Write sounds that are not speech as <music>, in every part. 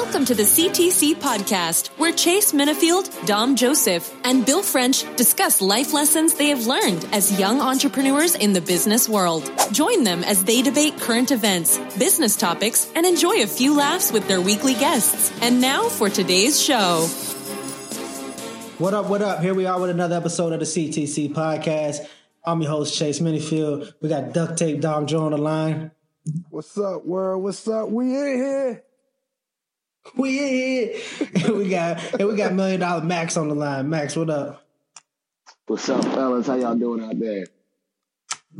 Welcome to the CTC podcast, where Chase Minifield, Dom Joseph, and Bill French discuss life lessons they have learned as young entrepreneurs in the business world. Join them as they debate current events, business topics, and enjoy a few laughs with their weekly guests. And now for today's show. What up, what up? Here we are with another episode of the CTC podcast. I'm your host, Chase Minifield. We got Duct Tape Dom Joe on the line. What's up, world? What's up? We in here. We here. <laughs> we got and we got Million Dollar Max on the line. Max, what up? What's up, fellas? How y'all doing out there?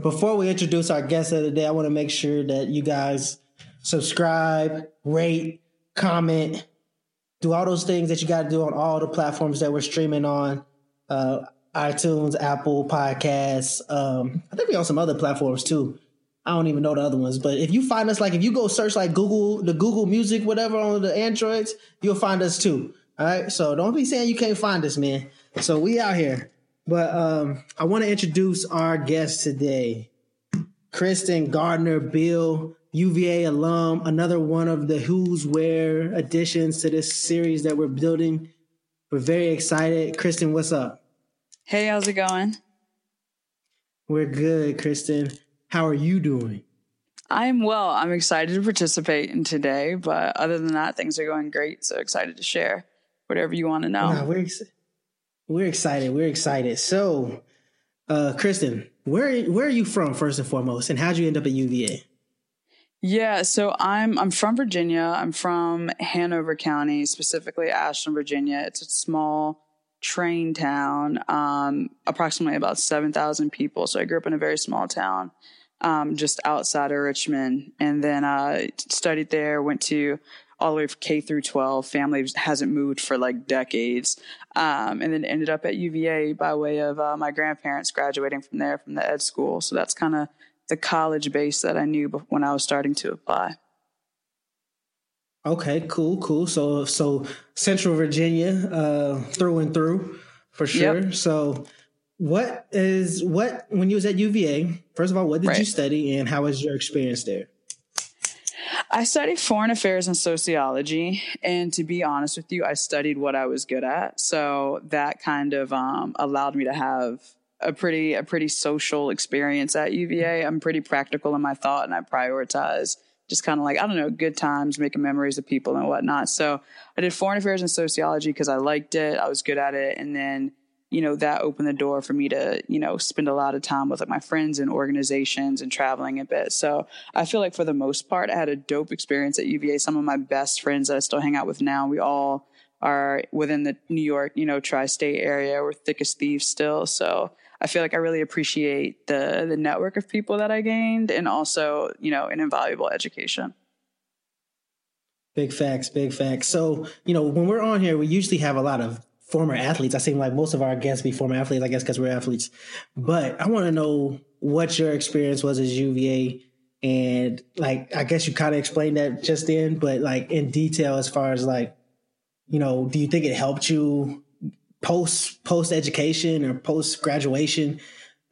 Before we introduce our guest of the day, I want to make sure that you guys subscribe, rate, comment, do all those things that you got to do on all the platforms that we're streaming on. Uh, iTunes, Apple Podcasts. Um, I think we on some other platforms too. I don't even know the other ones, but if you find us, like if you go search like Google, the Google Music, whatever on the Androids, you'll find us too. All right. So don't be saying you can't find us, man. So we out here. But um, I want to introduce our guest today, Kristen Gardner Beal, UVA alum, another one of the Hooswhere additions to this series that we're building. We're very excited. Kristen, what's up? Hey, how's it going? We're good, Kristen. How are you doing? I'm well. I'm excited to participate in today, but other than that, things are going great. So excited to share whatever you want to know. Nah, we're ex- we're excited. We're excited. So, uh, Kristen, where where are you from first and foremost, and how'd you end up at UVA? Yeah, so I'm I'm from Virginia. I'm from Hanover County, specifically Ashland, Virginia. It's a small train town, um, approximately about seven thousand people. So I grew up in a very small town um, just outside of Richmond, and then uh, studied there. Went to all the way from K through 12. Family hasn't moved for like decades, um, and then ended up at UVA by way of uh, my grandparents graduating from there from the ed school. So that's kind of the college base that I knew when I was starting to apply. Okay, cool, cool. So, so Central Virginia, uh, through and through, for sure. Yep. So, what is what when you was at UVA? First of all, what did right. you study, and how was your experience there? I studied foreign affairs and sociology, and to be honest with you, I studied what I was good at. So that kind of um, allowed me to have a pretty a pretty social experience at UVA. I'm pretty practical in my thought, and I prioritize just kind of like I don't know, good times, making memories of people and whatnot. So I did foreign affairs and sociology because I liked it. I was good at it, and then you know that opened the door for me to you know spend a lot of time with like my friends and organizations and traveling a bit. So i feel like for the most part i had a dope experience at uva some of my best friends that i still hang out with now we all are within the new york you know tri-state area. We're thick as thieves still. So i feel like i really appreciate the the network of people that i gained and also you know an invaluable education. Big facts, big facts. So, you know, when we're on here, we usually have a lot of former athletes. I seem like most of our guests be former athletes, I guess, because we're athletes. But I want to know what your experience was as UVA. And like, I guess you kind of explained that just then, but like in detail as far as like, you know, do you think it helped you post post education or post graduation?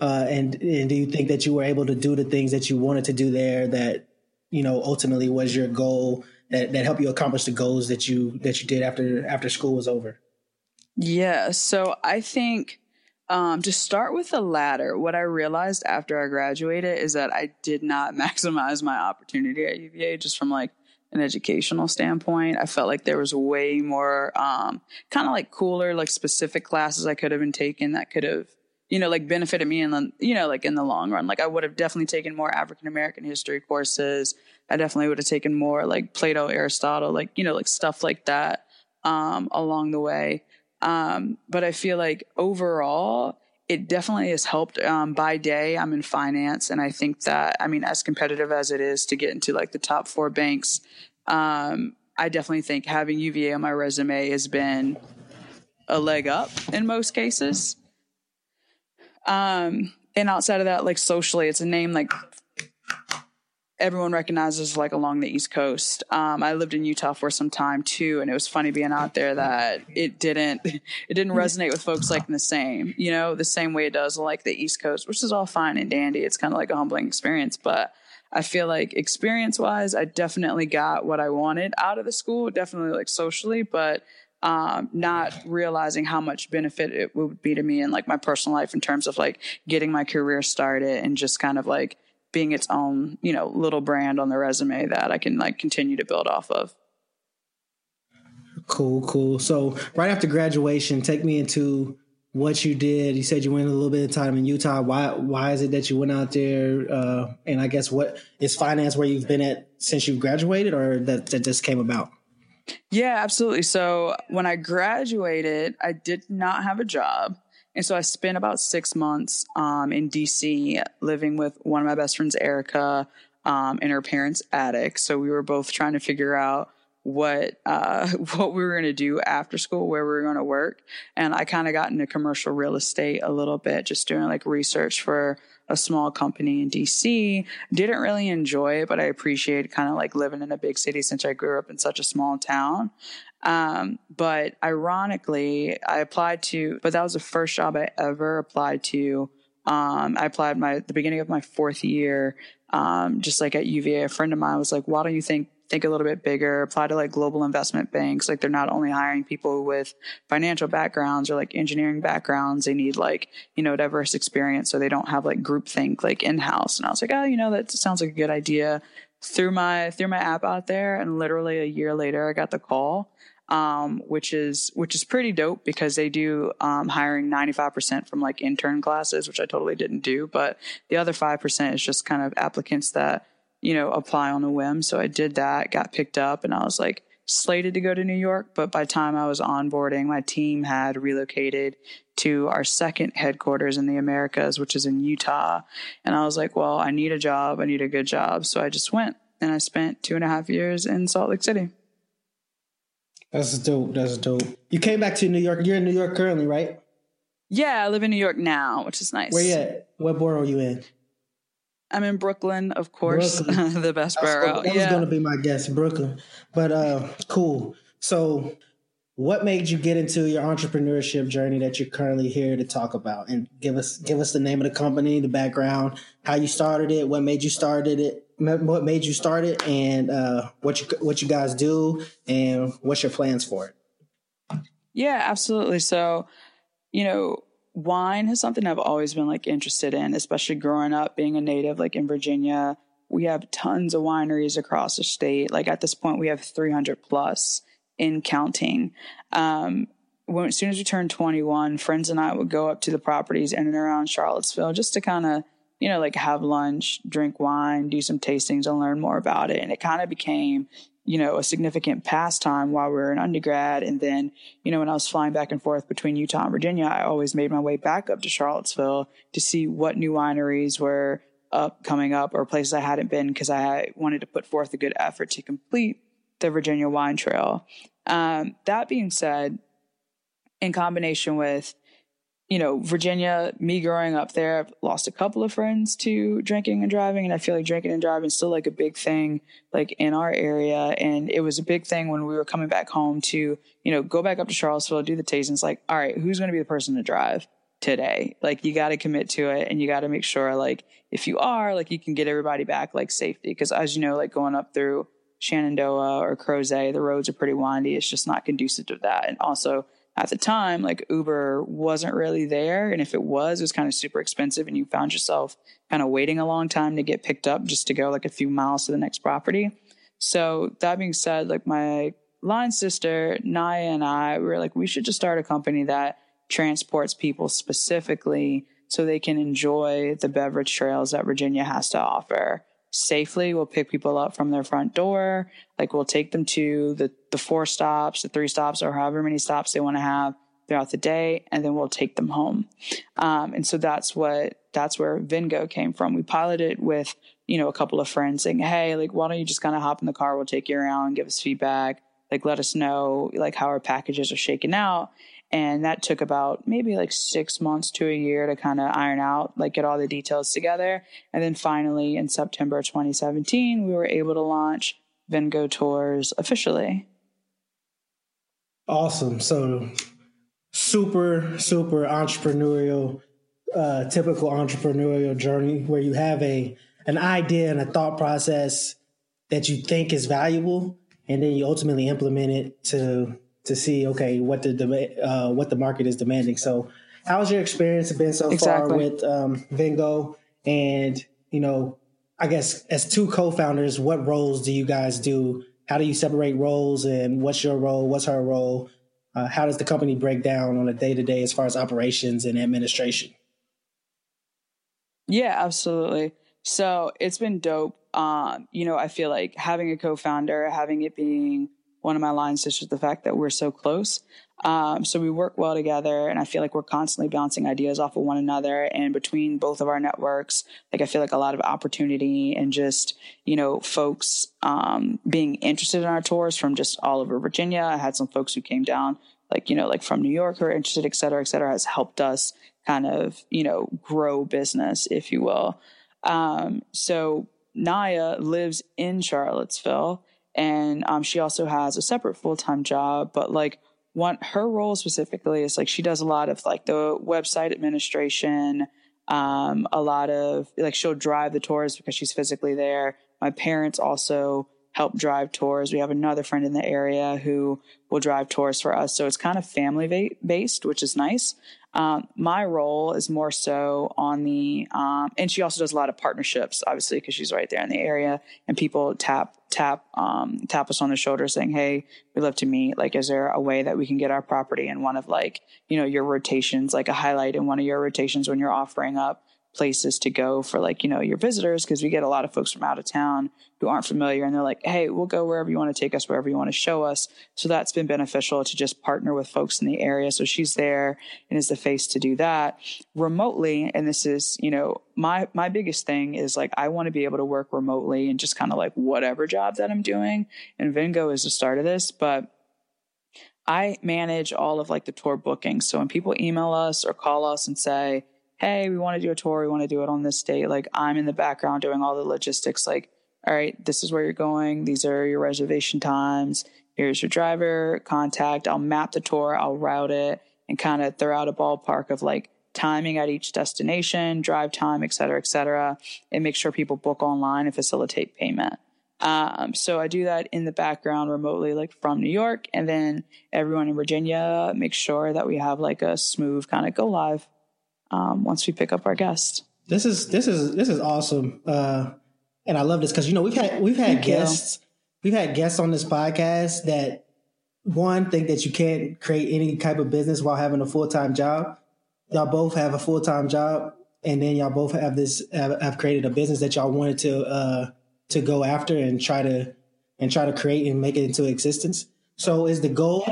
Uh, and and do you think that you were able to do the things that you wanted to do there that you know ultimately was your goal that that helped you accomplish the goals that you that you did after after school was over? Yeah. So I think um, to start with the latter, what I realized after I graduated is that I did not <laughs> maximize my opportunity at UVA just from like an educational standpoint. I felt like there was way more um, kind of like cooler, like specific classes I could have been taking that could have, you know, like benefited me in the, you know, like in the long run. Like I would have definitely taken more African American history courses. I definitely would have taken more like Plato, Aristotle, like, you know, like stuff like that um, along the way. Um, but I feel like overall, it definitely has helped. Um, by day, I'm in finance, and I think that I mean, as competitive as it is to get into like the top four banks, um, I definitely think having UVA on my resume has been a leg up in most cases. Um, and outside of that, like socially, it's a name like everyone recognizes like along the East Coast. Um, I lived in Utah for some time too, and it was funny being out there that it didn't <laughs> it didn't resonate with folks like the same, you know, the same way it does like the East Coast, which is all fine and dandy. It's kind of like a humbling experience, but I feel like experience wise, I definitely got what I wanted out of the school, definitely like socially, but um, not realizing how much benefit it would be to me in like my personal life in terms of like getting my career started and just kind of like being its own, you know, little brand on the resume that I can like continue to build off of. Cool, cool. So right after graduation, take me into what you did. You said you went a little bit of time in Utah. Why why is it that you went out there? Uh, and I guess what is finance where you've been at since you graduated, or that that just came about? Yeah, absolutely. So when I graduated, I did not have a job. And so I spent about six months um, in DC living with one of my best friends, Erica, um, in her parents' attic. So we were both trying to figure out what uh, <laughs> what we were going to do after school, where we were going to work. And I kind of got into commercial real estate a little bit, just doing like research for a small company in DC. Didn't really enjoy it, but I appreciated kind of like living in a big city since I grew up in such a small town. Um, but ironically, I applied to, but that was the first job I ever applied to. Um, I applied my the beginning of my fourth year, um, just like at UVA. A friend of mine was like, "Why don't you think think a little bit bigger, apply to like global investment banks. Like they're not only hiring people with financial backgrounds or like engineering backgrounds, they need like, you know, diverse experience. So they don't have like groupthink like in house. And I was like, oh, you know, that sounds like a good idea. Threw my threw my app out there and literally a year later I got the call. Um, which is which is pretty dope because they do um, hiring 95% from like intern classes, which I totally didn't do. But the other 5% is just kind of applicants that you know, apply on a whim. So I did that, got picked up, and I was like slated to go to New York. But by the time I was onboarding, my team had relocated to our second headquarters in the Americas, which is in Utah. And I was like, well, I need a job. I need a good job. So I just went and I spent two and a half years in Salt Lake City. That's dope. That's dope. You came back to New York. You're in New York currently, right? Yeah, I live in New York now, which is nice. Where you at? What borough are you in? I'm in Brooklyn, of course, Brooklyn. <laughs> the best borough. That was going to be my guess, Brooklyn. But uh, cool. So, what made you get into your entrepreneurship journey that you're currently here to talk about? And give us give us the name of the company, the background, how you started it, what made you started it, what made you start it, and uh, what you what you guys do, and what's your plans for it? Yeah, absolutely. So, you know, wine is something I've always been like interested in, especially growing up being a native like in Virginia. We have tons of wineries across the state. Like at this point, we have 300 plus in counting. Um, when, as soon as we turned 21, friends and I would go up to the properties in and around Charlottesville just to kind of, you know, like have lunch, drink wine, do some tastings, and learn more about it. And it kind of became, you know, a significant pastime while we were in undergrad. And then, you know, when I was flying back and forth between Utah and Virginia, I always made my way back up to Charlottesville to see what new wineries were up coming up or places I hadn't been because I wanted to put forth a good effort to complete the Virginia wine trail. Um, that being said, in combination with you know, Virginia, me growing up there, I've lost a couple of friends to drinking and driving. And I feel like drinking and driving is still like a big thing, like in our area. And it was a big thing when we were coming back home to, you know, go back up to Charlottesville, do the tastings. Like, all right, who's going to be the person to drive today? Like, you got to commit to it and you got to make sure, like, if you are, like, you can get everybody back, like, safety. Cause as you know, like, going up through Shenandoah or Crozet, the roads are pretty windy. It's just not conducive to that. And also, at the time, like Uber wasn't really there. And if it was, it was kind of super expensive. And you found yourself kind of waiting a long time to get picked up just to go like a few miles to the next property. So that being said, like my line sister, Naya and I, we were like, we should just start a company that transports people specifically so they can enjoy the beverage trails that Virginia has to offer safely. We'll pick people up from their front door. Like we'll take them to the, the four stops, the three stops, or however many stops they want to have throughout the day, and then we'll take them home. Um, and so that's what that's where Vingo came from. We piloted with you know a couple of friends saying, "Hey, like why don't you just kind of hop in the car? We'll take you around, give us feedback, like let us know like how our packages are shaking out." And that took about maybe like six months to a year to kind of iron out, like get all the details together. And then finally in September 2017, we were able to launch Vingo Tours officially. Awesome. So super, super entrepreneurial, uh, typical entrepreneurial journey where you have a an idea and a thought process that you think is valuable, and then you ultimately implement it to to see okay what the uh, what the market is demanding. So, how's your experience been so exactly. far with um, Vingo? And you know, I guess as two co-founders, what roles do you guys do? How do you separate roles, and what's your role? What's her role? Uh, how does the company break down on a day to day as far as operations and administration? Yeah, absolutely. So it's been dope. Um, you know, I feel like having a co-founder, having it being one of my lines is just the fact that we're so close. Um, so we work well together, and I feel like we're constantly bouncing ideas off of one another. And between both of our networks, like I feel like a lot of opportunity and just you know folks um, being interested in our tours from just all over Virginia. I had some folks who came down, like you know, like from New York, who are interested, et cetera, et cetera, has helped us kind of you know grow business, if you will. Um, so Naya lives in Charlottesville, and um, she also has a separate full time job, but like one her role specifically is like she does a lot of like the website administration um, a lot of like she'll drive the tours because she's physically there. My parents also help drive tours. We have another friend in the area who will drive tours for us. So it's kind of family based which is nice um, my role is more so on the, um, and she also does a lot of partnerships, obviously, because she's right there in the area, and people tap tap um, tap us on the shoulder saying, "Hey, we'd love to meet. Like, is there a way that we can get our property in one of like you know your rotations, like a highlight in one of your rotations when you're offering up places to go for like you know your visitors because we get a lot of folks from out of town who aren't familiar and they're like hey we'll go wherever you want to take us wherever you want to show us. So that's been beneficial to just partner with folks in the area. So she's there and is the face to do that. Remotely and this is you know my my biggest thing is like i want to be able to work remotely and just kind of like whatever job that i'm doing and vingo is the start of this but I manage all of like the tour bookings. So when people email us or call us and say, hey, we want to do a tour, we want to do it on this date. Like I'm in the background doing all the logistics, like, all right, this is where you're going, these are your reservation times, here's your driver contact. I'll map the tour, I'll route it, and kind of throw out a ballpark of like timing at each destination, drive time, et cetera, et cetera, and make sure people book online and facilitate payment. Um, so I do that in the background remotely, like from New York, and then everyone in Virginia makes sure that we have like a smooth kind of go live um, once we pick up our guest. This is this is this is awesome, uh, and I love this because you know we've had we've had Thank guests you. we've had guests on this podcast that one think that you can't create any type of business while having a full time job. Y'all both have a full time job, and then y'all both have this have, have, created a business that y'all wanted to uh, to go after and try to and try to create and make it into existence. So is the goal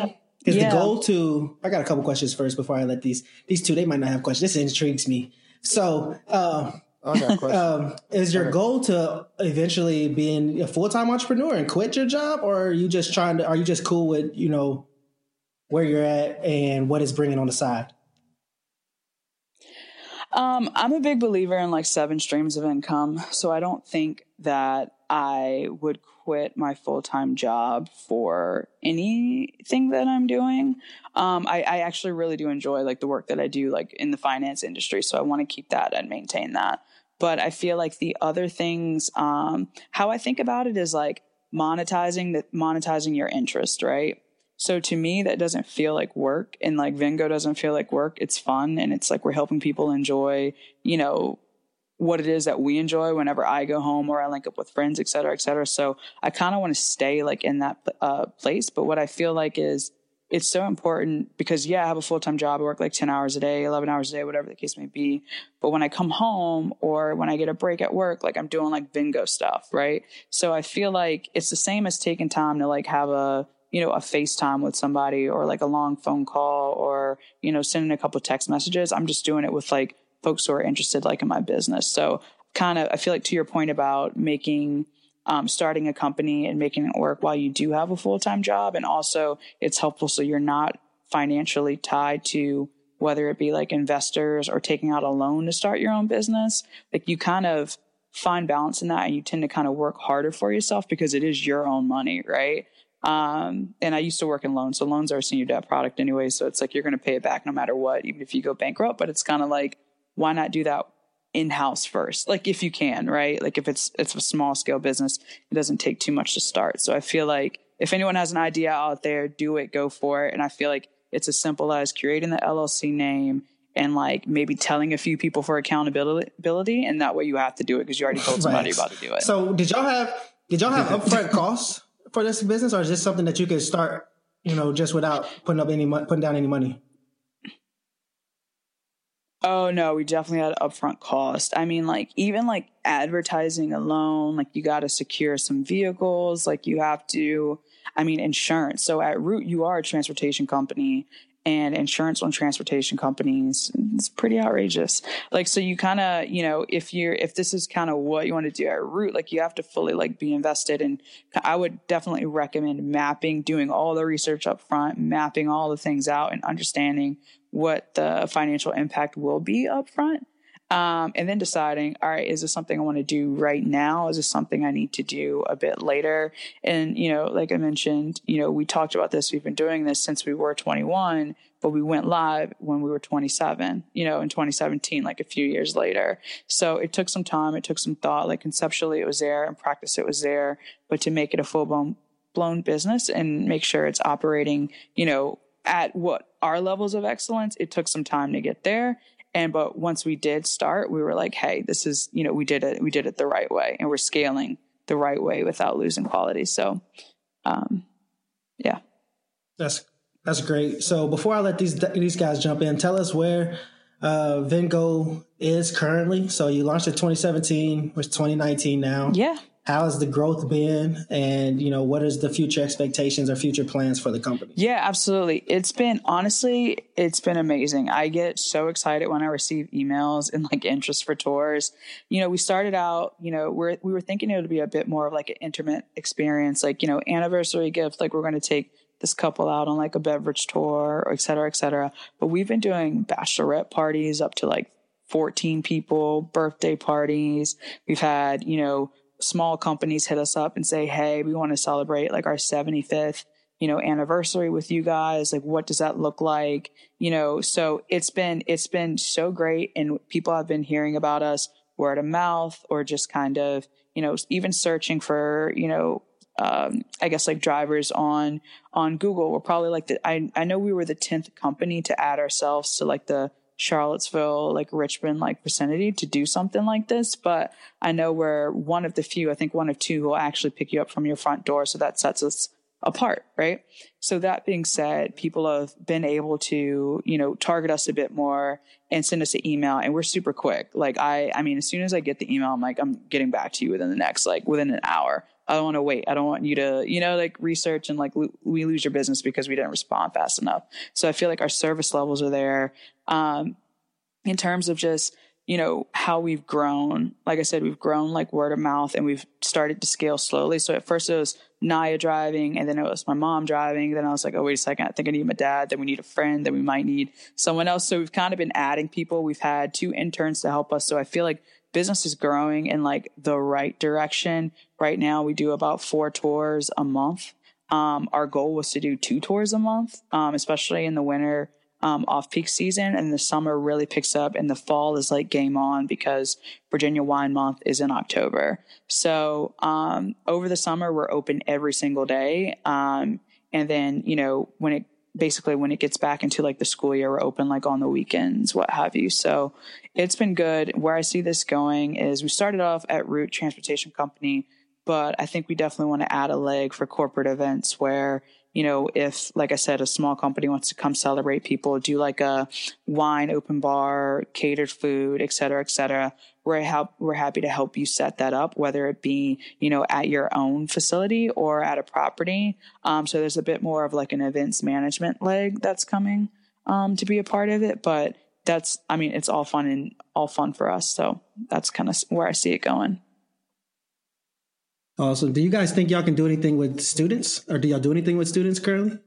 is yeah. the goal to? I got a couple questions first before I let these these two. They might not have questions. This intrigues me. So, uh, <laughs> um, is your goal to eventually being a full time entrepreneur and quit your job, or are you just trying to? Are you just cool with you know where you're at and what is bringing on the side? Um, I'm a big believer in like seven streams of income, so I don't think that I would quit my full time job for anything that I'm doing. Um, I, I, actually really do enjoy like the work that I do, like in the finance industry. So I want to keep that and maintain that. But I feel like the other things, um, how I think about it is like monetizing the monetizing your interest, right? So to me, that doesn't feel like work, and like Vingo doesn't feel like work. It's fun, and it's like we're helping people enjoy, you know, what it is that we enjoy whenever I go home or I link up with friends, et cetera, et cetera. So I kind of want to stay like in that uh, place. But what I feel like is it's so important because yeah, I have a full time job. I work like 10 hours a day, 11 hours a day, whatever the case may be. But when I come home or when I get a break at work, like I'm doing like Vingo stuff, right? So I feel like it's the same as taking time to like have a, you know, a FaceTime with somebody or like a long phone call or, you know, sending a couple text messages. I'm just doing it with like folks who are interested like in my business. So kind of, I feel like to your point about making, um, starting a company and making it work while you do have a full time job. And also it's helpful so you're not financially tied to whether it be like investors or taking out a loan to start your own business. Like you kind of find balance in that and you tend to kind of work harder for yourself because it is your own money, right? Um, and I used to work in loans. So loans are a senior debt product anyway. So it's like you're going to pay it back no matter what, even if you go bankrupt. But it's kind of like why not do that in house first, like if you can, right? Like if it's it's a small scale business, it doesn't take too much to start. So I feel like if anyone has an idea out there, do it, go for it. And I feel like it's as simple as creating the LLC name and like maybe telling a few people for accountability, and that way you have to do it because you already told <laughs> somebody right. about to do it. So did y'all have did y'all have upfront <laughs> costs for this business, or is this something that you could start, you know, just without putting up any putting down any money? Oh no, we definitely had upfront cost. I mean, like even like advertising alone, like you got to secure some vehicles, like you have to. I mean, insurance. So at Root, you are a transportation company, and insurance on transportation companies it's pretty outrageous like so you kind of you know if you're if this is kind of what you want to do at root like you have to fully like be invested and i would definitely recommend mapping doing all the research up front mapping all the things out and understanding what the financial impact will be upfront. Um, and then deciding, all right, is this something I want to do right now? Is this something I need to do a bit later? And, you know, like I mentioned, you know, we talked about this. We've been doing this since we were 21, but we went live when we were 27, you know, in 2017, like a few years later. So it took some time. It took some thought. Like conceptually, it was there and practice, it was there. But to make it a full blown blown business and make sure it's operating, you know, at what our levels of excellence, it took some time to get there. And but once we did start, we were like, hey, this is, you know, we did it, we did it the right way and we're scaling the right way without losing quality. So um yeah. That's that's great. So before I let these these guys jump in, tell us where uh, Vingo is currently. So you launched in 2017, which 2019 now. Yeah how has the growth been? And you know what is the future expectations or future plans for the company? Yeah absolutely. It's been honestly it's been amazing. I get so excited when i receive emails and like interest for tours. You know we started out you know we're, we were thinking it would be a bit more of like an intimate experience like you know anniversary gift like we're going to take this couple out on like a beverage tour et cetera et cetera. But we've been doing bachelorette parties up to like 14 people birthday parties. We've had you know small companies hit us up and say, "Hey, we want to celebrate like our 75th, you know, anniversary with you guys. Like what does that look like?" You know, so it's been it's been so great and people have been hearing about us word of mouth or just kind of, you know, even searching for, you know, um, I guess like drivers on on Google. We're probably like the I I know we were the 10th company to add ourselves to like the Charlottesville, like Richmond, like vicinity to do something like this. But I know we're one of the few, I think one of two who will actually pick you up from your front door. So that sets us apart, right? So that being said, people have been able to, you know, target us a bit more and send us an email and we're super quick. Like I, I mean, as soon as I get the email, I'm like, I'm getting back to you within the next, like within an hour. I don't want to wait. I don't want you to, you know, like research and like we lose your business because we didn't respond fast enough. So I feel like our service levels are there. Um, in terms of just, you know, how we've grown. Like I said, we've grown like word of mouth and we've started to scale slowly. So at first it was Naya driving and then it was my mom driving. Then I was like, oh, wait a second. I think I need my dad. Then we need a friend. Then we might need someone else. So we've kind of been adding people. We've had two interns to help us. So I feel like business is growing in like the right direction. Right now, we do about four tours a month. Um, our goal was to do two tours a month, um, especially in the winter um, off peak season. And the summer really picks up, and the fall is like game on because Virginia Wine Month is in October. So um, over the summer, we're open every single day. Um, and then, you know, when it basically when it gets back into like the school year, we're open like on the weekends, what have you. So it's been good. Where I see this going is we started off at Root Transportation Company, but I think we definitely want to add a leg for corporate events where you know, if, like I said, a small company wants to come celebrate people, do like a wine open bar, catered food, et cetera, et cetera, we're help, we're happy to help you set that up, whether it be, you know, at your own facility or at a property. Um, so there's a bit more of like an events management leg that's coming, um, to be a part of it. But that's, I mean, it's all fun and all fun for us. So that's kind of where I see it going. Awesome. Do you guys think y'all can do anything with students, or do y'all do anything with students currently?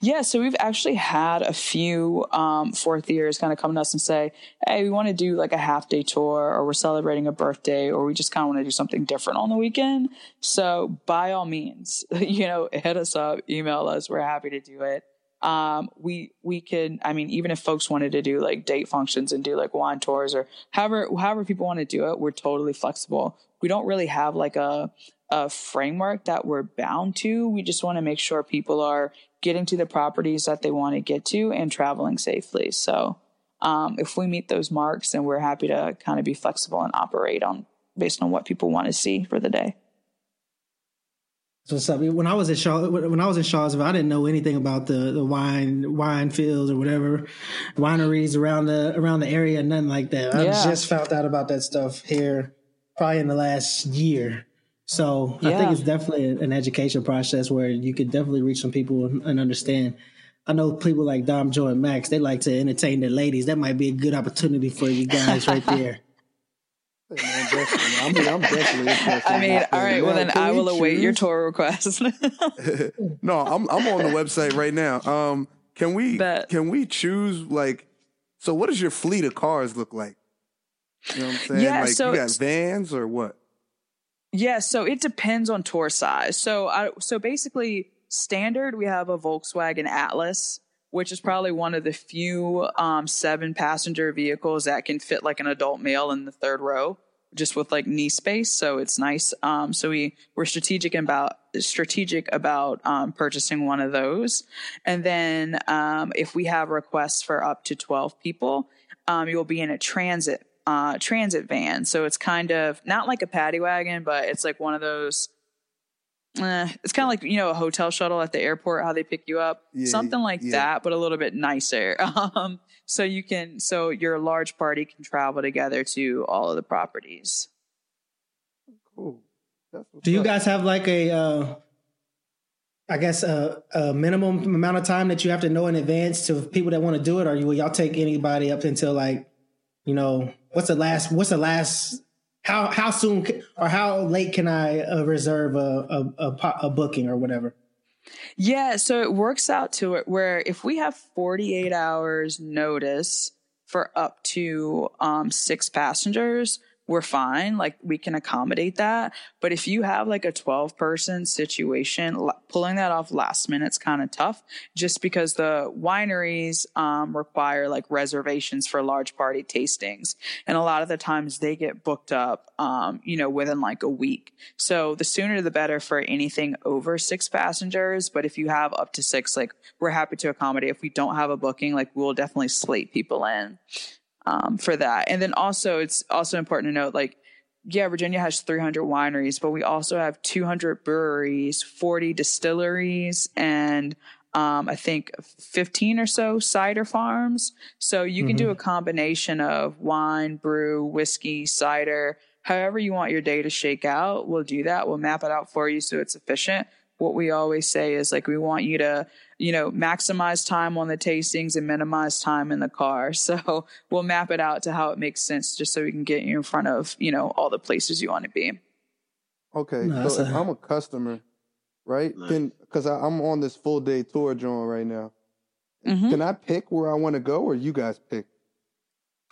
Yeah, so we've actually had a few um, fourth years kind of come to us and say, "Hey, we want to do like a half day tour, or we're celebrating a birthday, or we just kind of want to do something different on the weekend." So by all means, <laughs> you know, hit us up, email us. We're happy to do it. um, we we could i mean even if folks wanted to do like date functions and do like wine tours or however however people want to do it we're totally flexible we don't really have like a a framework that we're bound to we just want to make sure people are getting to the properties that they want to get to and traveling safely so um, if we meet those marks then we're happy to kind of be flexible and operate on based on what people want to see for the day so what's up? When I was at Shaw, when I was in Shawsville, I didn't know anything about the, the wine wine fields or whatever wineries around the around the area, nothing like that. I just found out about that stuff here, probably in the last year. So I think it's definitely an education process where you could definitely reach some people and, and understand. I know people like Dom, Joe, and Max. They like to entertain their ladies. That might be a good opportunity for you guys right <laughs> there. Man. I mean, I'm definitely interested. i mean this all well then i we will await your tour request <laughs> <laughs> No, I'm I'm on the website right now. Um, can we Bet. can we choose like? So, what does your fleet of cars look like? You know what I'm saying? Yeah, like so you got vans or what? Yeah, so it depends on tour size. So I so basically standard we have a Volkswagen Atlas, which is probably one of the few um, seven passenger vehicles that can fit like an adult male in the third row, just with like knee space. So it's nice. Um, so we we're strategic about strategic about um, purchasing one of those, and then um, if we have requests for up to twelve people, um, you'll be in a transit uh, transit van. So it's kind of not like a paddy wagon, but it's like one of those. Eh, it's kind of like you know a hotel shuttle at the airport, how they pick you up, Yeah, something like yeah. that, but a little bit nicer. <laughs> Um, so you can, so your large party can travel together to all of the properties. Cool. Do you guys have like a, uh, I guess a, a minimum amount of time that you have to know in advance to people that want to do it, or you, will y'all take anybody up until like, you know, what's the last? What's the last? How how soon or how late can I uh, reserve a a, a a booking or whatever? Yeah, so it works out to it where if we have 48 hours notice for up to um, six passengers, we're fine. Like we can accommodate that. But if you have like a 12 person situation, l- pulling that off last minute's kind of tough just because the wineries um, require like reservations for large party tastings. And a lot of the times they get booked up, um, you know, within like a week. So the sooner the better for anything over six passengers. But if you have up to six, like we're happy to accommodate. If we don't have a booking, like we'll definitely slate people in um, for that. And then also, it's also important to note, like, yeah, Virginia has 300 wineries, but we also have 200 breweries, 40 distilleries, and um, I think 15 or so cider farms. So you can do a combination of wine, brew, whiskey, cider, however you want your day to shake out. We'll do that. We'll map it out for you so it's efficient. What we always say is like, we want you to, you know, maximize time on the tastings and minimize time in the car. So <laughs> we'll map it out to how it makes sense just so we can get you in front of, you know, all the places you want to be. Okay, No, that's so if a- I'm a customer, right? Can because I'm on this full day tour joint right now. Mhm. Can I pick where I want to go, or you guys pick?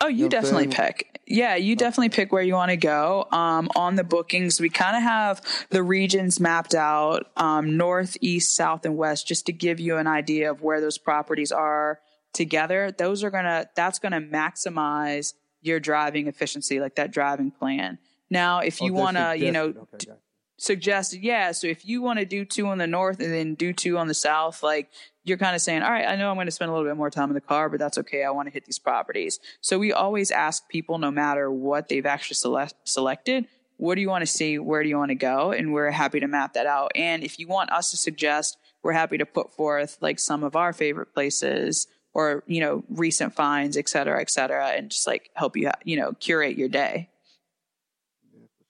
Oh, you know definitely pick. Yeah, you definitely pick where you want to go. Um, on the bookings, we kind of have the regions mapped out, um, north, east, south, and west, just to give you an idea of where those properties are together. Those are gonna, that's gonna maximize your driving efficiency, like that driving plan. Now, if Oh, you they're want to, you know. Okay. Suggested yeah so if you want to do two on the north and then do two on the south like you're kind of saying all right i know i'm going to spend a little bit more time in the car but that's okay i want to hit these properties. So we always ask people no matter what they've actually select, selected what do you want to see? Where do you want to go? And we're happy to map that out. And if you want us to suggest we're happy to put forth like some of our favorite places or you know recent finds et cetera et cetera and just like help you you know curate your day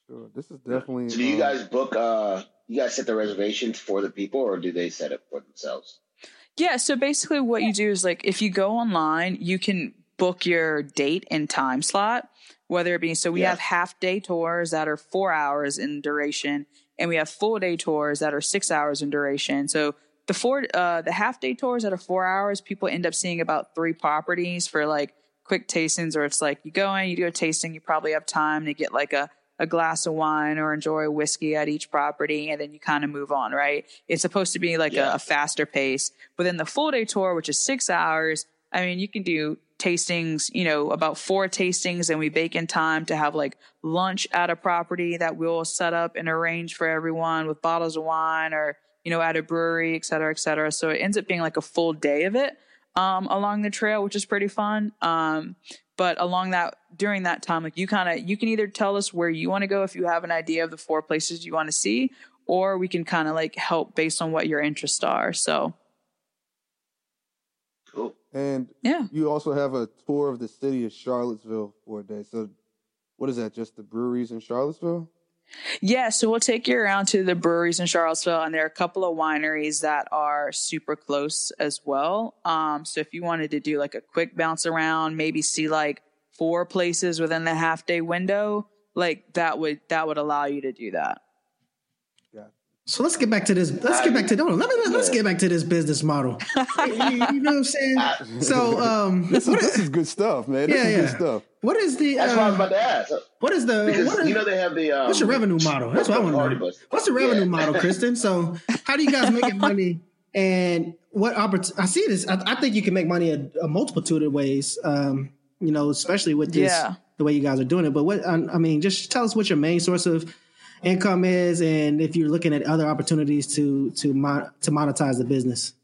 Sure. This is definitely. So do you um, guys book? uh You guys set the reservations for the people, or do they set it for themselves? Yeah, so basically what you do is like if you go online, you can book your date and time slot, whether it be so we Yeah. have half day tours that are 4 hours in duration and we have full day tours that are 6 hours in duration. So the four uh the half day tours that are 4 hours, people end up seeing about 3 properties for like quick tastings or it's like you go in, you do a tasting, you probably have time to get like a a glass of wine or enjoy whiskey at each property and then you kind of move on, right? It's supposed to be like Yeah. a, a faster pace. But then the full day tour, which is six hours, I mean, you can do tastings, you know, about four tastings and we bake in time to have like lunch at a property that we'll set up and arrange for everyone with bottles of wine or, you know, at a brewery, et cetera, et cetera. So it ends up being like a full day of it um, along the trail, which is pretty fun. Um, but along that, during that time, like you kind of, you can either tell us where you want to go if you have an idea of the four places you want to see, or we can kind of like help based on what your interests are. So Cool. And yeah. you also have a tour of the city of Charlottesville for a day. So, what is that? Just the breweries in Charlottesville? Yeah, so we'll take you around to the breweries in Charlottesville, and there are a couple of wineries that are super close as well. Um, so if you wanted to do like a quick bounce around, maybe see like four places within the half day window, like that would that would allow you to do that. So let's get back to this. Let's get back to no. Let me let's get back to this business model. <laughs> you, you know what I'm saying? So um, <laughs> This is, this is good stuff, man. This Yeah, is yeah. good stuff. what is the That's what I was uh, about to ask. what is the Because what is, you know they have the um, what's your revenue model? That's what I want to know. bus. What's the revenue Yeah. model, Kristen? So how do you guys make <laughs> money? And what opportunity? I see this. I, I think you can make money a, a multitude of ways. Um, you know, especially with this Yeah. the way you guys are doing it. But what I, I mean, just tell us what your main source of income is, and if you're looking at other opportunities to to mon- to monetize the business.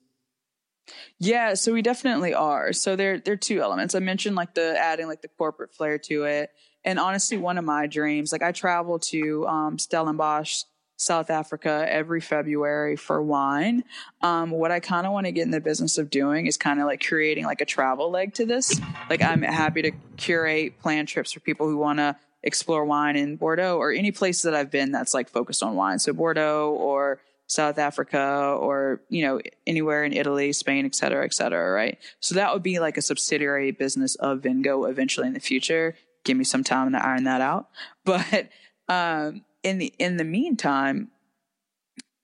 Yeah, so we definitely are. So there there are two elements. I mentioned like the adding like the corporate flair to it. And honestly, one of my dreams, like I travel to um Stellenbosch, South Africa every February for wine. Um, what I kind of want to get in the business of doing is kind of like creating like a travel leg to this. Like I'm happy to curate plan trips for people who want to explore wine in Bordeaux or any places that I've been that's like focused on wine. So Bordeaux or South Africa or, you know, anywhere in Italy, Spain, et cetera, et cetera, right? So that would be like a subsidiary business of Vingo eventually in the future. Give me some time to iron that out. <laughs> But um in the in the meantime,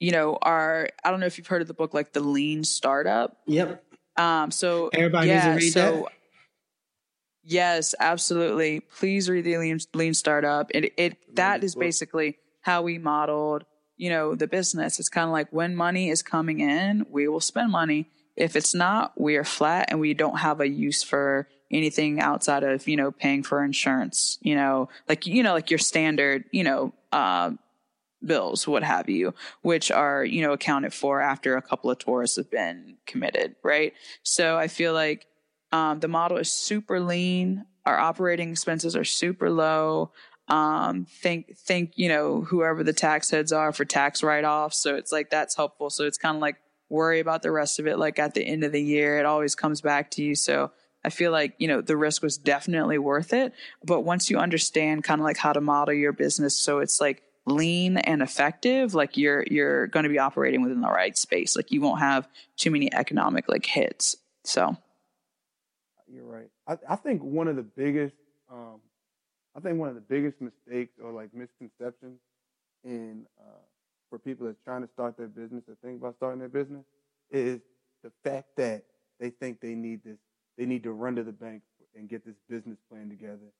you know, our I don't know if you've heard of the book like The Lean Startup. Yep. Um so Everybody yeah, needs to read so that. Yes, absolutely. Please read the Lean, Lean Startup. It it that is basically how we modeled, you know, the business. It's kind of like when money is coming in, we will spend money. If it's not, we are flat and we don't have a use for anything outside of, you know, paying for insurance, you know, like you know, like your standard, you know, uh, bills, what have you, which are, you know, accounted for after a couple of tours have been committed, right? So I feel like um, the model is super lean. Our operating expenses are super low. Um, think, think, you know, whoever the tax heads are for tax write offs. So it's like, that's helpful. So it's kind of like worry about the rest of it. Like at the end of the year, it always comes back to you. So I feel like, you know, the risk was definitely worth it. But once you understand kind of like how to model your business, so it's like lean and effective, like you're, you're going to be operating within the right space. Like you won't have too many economic like hits. So. You're right. I, I think one of the biggest, um, I think one of the biggest mistakes or like misconceptions in uh, for people that's trying to start their business or think about starting their business is the fact that they think they need this, they need to run to the bank and get this business plan together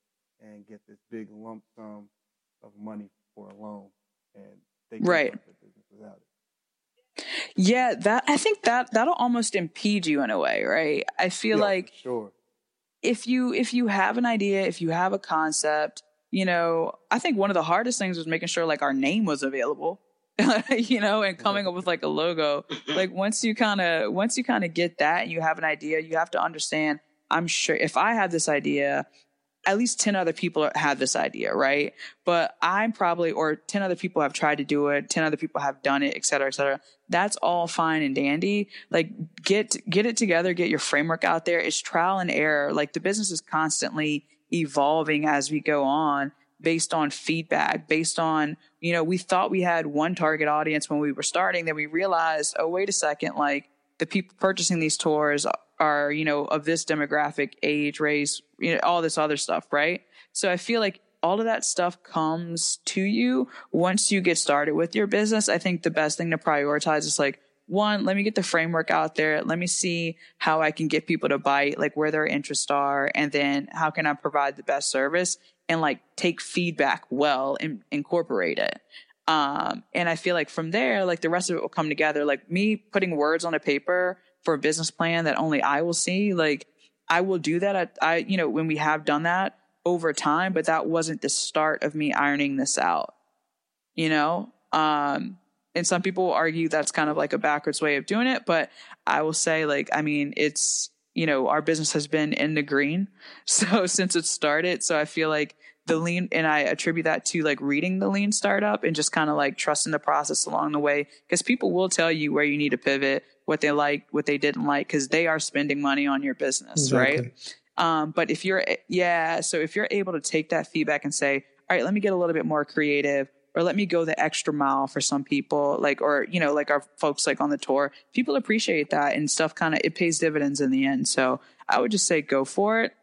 and get this big lump sum of money for a loan, and they can't Right. their business without it. Yeah, that I think that that'll almost impede you in a way, right? I feel Yeah, like sure. If you if you have an idea, if you have a concept, you know, I think one of the hardest things was making sure like our name was available. <laughs> you know, and mm-hmm. coming up with like a logo. Like once you kind of once you kind of get that and you have an idea, you have to understand, I'm sure if I have this idea, at least 10 other people have this idea, right? But I'm probably, or 10 other people have tried to do it, 10 other people have done it, et cetera, et cetera. That's all fine and dandy. Like get, get it together, get your framework out there. It's trial and error. Like the business is constantly evolving as we go on based on feedback, based on, you know, we thought we had one target audience when we were starting, then we realized, oh, wait a second, like the people purchasing these tours are, you know, of this demographic, age, race, you know, all this other stuff, right? So I feel like all of that stuff comes to you once you get started with your business. I think the best thing to prioritize is like, one, let me get the framework out there. Let me see how I can get people to bite, like where their interests are, and then how can I provide the best service. and like take feedback well and incorporate it. Um, and I feel like from there, like the rest of it will come together. Like me putting words on a paper for a business plan that only I will see, like I will do that. I, I, you know, when we have done that over time, but that wasn't the start of me ironing this out, you know? Um, and some people argue that's kind of like a backwards way of doing it, but I will say, like, I mean, it's, you know, our business has been in the green. <laughs> So since it started, so I feel like the lean, and I attribute that to like reading the lean startup and just kind of like trusting the process along the way. Cause people will tell you where you need to pivot, what they like, what they didn't like, cause they are spending money on your business, exactly. right? Um, but if you're, yeah, so if you're able to take that feedback and say, all right, let me get a little bit more creative or let me go the extra mile for some people, like, or, you know, like our folks like on the tour, people appreciate that and stuff kind of, it pays dividends in the end. So I would just say go for it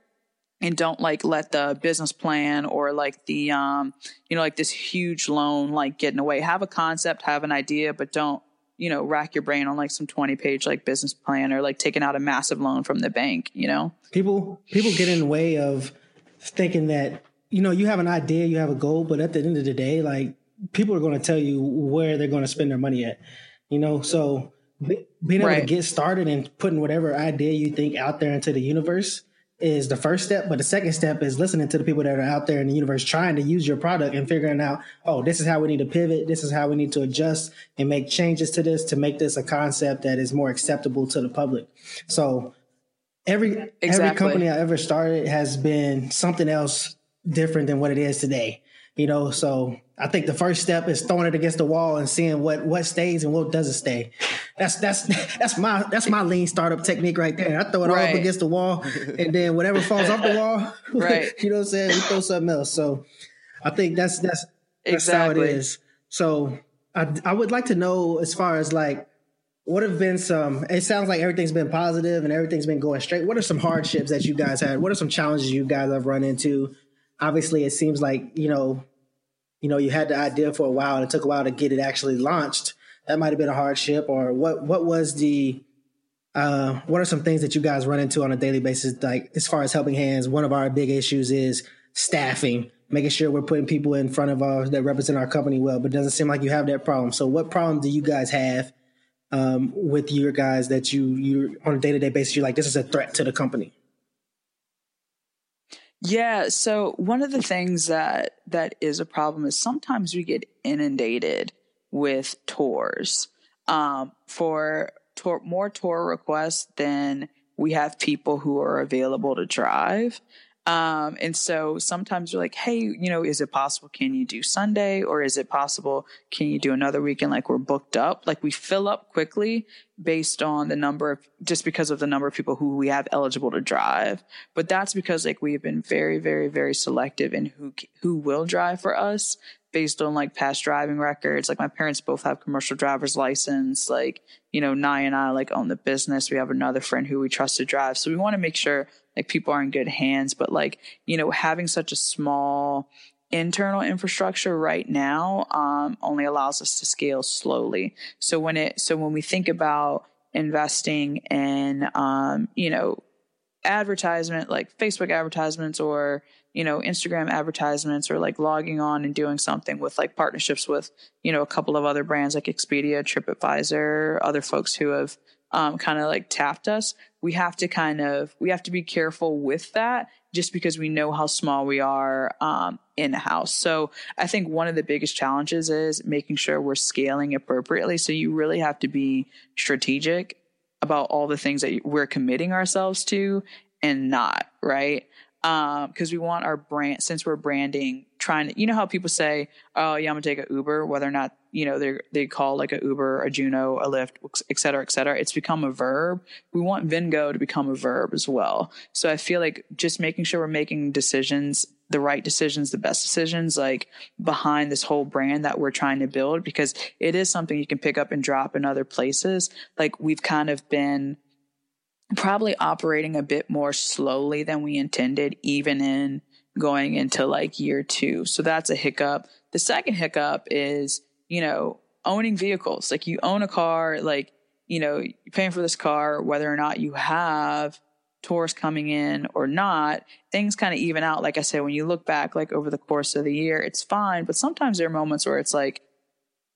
and don't like let the business plan or like the, um, you know, like this huge loan, like get in the way. have a concept, have an idea, but don't, you know, rack your brain on like some 20 page like business plan or like taking out a massive loan from the bank, you know? People, people get in the way of thinking that, you know, you have an idea, you have a goal, but at the end of the day, like people are going to tell you where they're going to spend their money at. You know, so being able right. to get started and putting whatever idea you think out there into the universe is the first step. But the second step is listening to the people that are out there in the universe trying to use your product and figuring out, oh, this is how we need to pivot. This is how we need to adjust and make changes to this to make this a concept that is more acceptable to the public. So every exactly. every company I ever started has been something else different than what it is today. You know, so I think the first step is throwing it against the wall and seeing what what stays and what doesn't stay. That's that's <laughs> that's my that's my lean startup technique right there. I throw it right. all up against the wall, and then whatever falls off the <laughs> wall, right? <laughs> you know what I'm saying? We throw something else. So I think that's that's that's exactly. how it is. So I I would like to know as far as like what have been some it sounds like everything's been positive and everything's been going straight what are some hardships that you guys had what are some challenges you guys have run into obviously it seems like you know you know, you had the idea for a while and it took a while to get it actually launched. That might have been a hardship or what, what was the, uh, what are some things that you guys run into on a daily basis? Like as far as helping hands, one of our big issues is staffing, making sure we're putting people in front of us that represent our company well, but doesn't seem like you have that problem. So what problem do you guys have, um, with your guys that you, you on a day to day basis, you're like, this is a threat to the company? Yeah, so one of the things that that is a problem is sometimes we get inundated with tours. Um, for tour, more tour requests than we have people who are available to drive. Um, and so sometimes you're like, hey, you know, is it possible? Can you do Sunday? Or is it possible? Can you do another weekend? Like we're booked up. Like we fill up quickly based on the number of, just because of the number of people who we have eligible to drive. But that's because like we have been very, very, very selective in who, who will drive for us based on like past driving records. Like my parents both have commercial driver's license. Like, you know, Nye and I like own the business. We have another friend who we trust to drive. So we want to make sure like people are in good hands. But like, you know, having such a small internal infrastructure right now um, only allows us to scale slowly. So when it, so when we think about investing in, um, you know, advertisement like Facebook advertisements or you know Instagram advertisements or like logging on and doing something with like partnerships with you know a couple of other brands like Expedia, TripAdvisor, other folks who have um, kind of like tapped us, we have to kind of we have to be careful with that just because we know how small we are um, in house. So I think one of the biggest challenges is making sure we're scaling appropriately. So you really have to be strategic about all the things that we're committing ourselves to and not right because um, we want our brand since we're branding trying to you know how people say oh yeah i'm gonna take an uber whether or not you know they they call like a uber a juno a lyft et cetera et cetera it's become a verb we want vingo to become a verb as well so i feel like just making sure we're making decisions the right decisions the best decisions like behind this whole brand that we're trying to build because it is something you can pick up and drop in other places like we've kind of been probably operating a bit more slowly than we intended, even in going into like year two. So that's a hiccup. The second hiccup is, you know, owning vehicles. Like you own a car, like, you know, you're paying for this car, whether or not you have tourists coming in or not, things kind of even out. Like I said, when you look back, like over the course of the year, it's fine. But sometimes there are moments where it's like,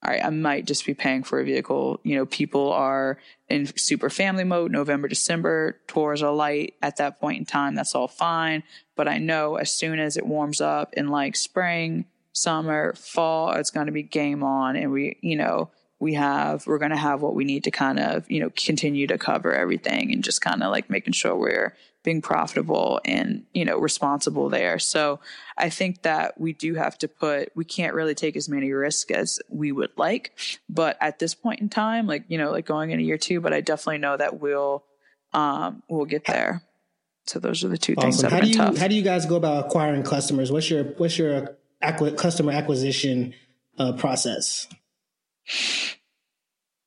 all right, I might just be paying for a vehicle. You know, people are in super family mode, November, December, tours are light at that point in time. That's all fine. But I know as soon as it warms up in like spring, summer, fall, it's going to be game on. And we, you know, we have, we're going to have what we need to kind of, you know, continue to cover everything and just kind of like making sure we're being profitable and you know responsible there. So i think that we do have to put we can't really take as many risks as we would like but at this point in time like you know like going into year two but i definitely know that we'll um we'll get there. So those are the two things that how do you tough. how do you guys go about acquiring customers? What's your what's your acqui- customer acquisition uh, process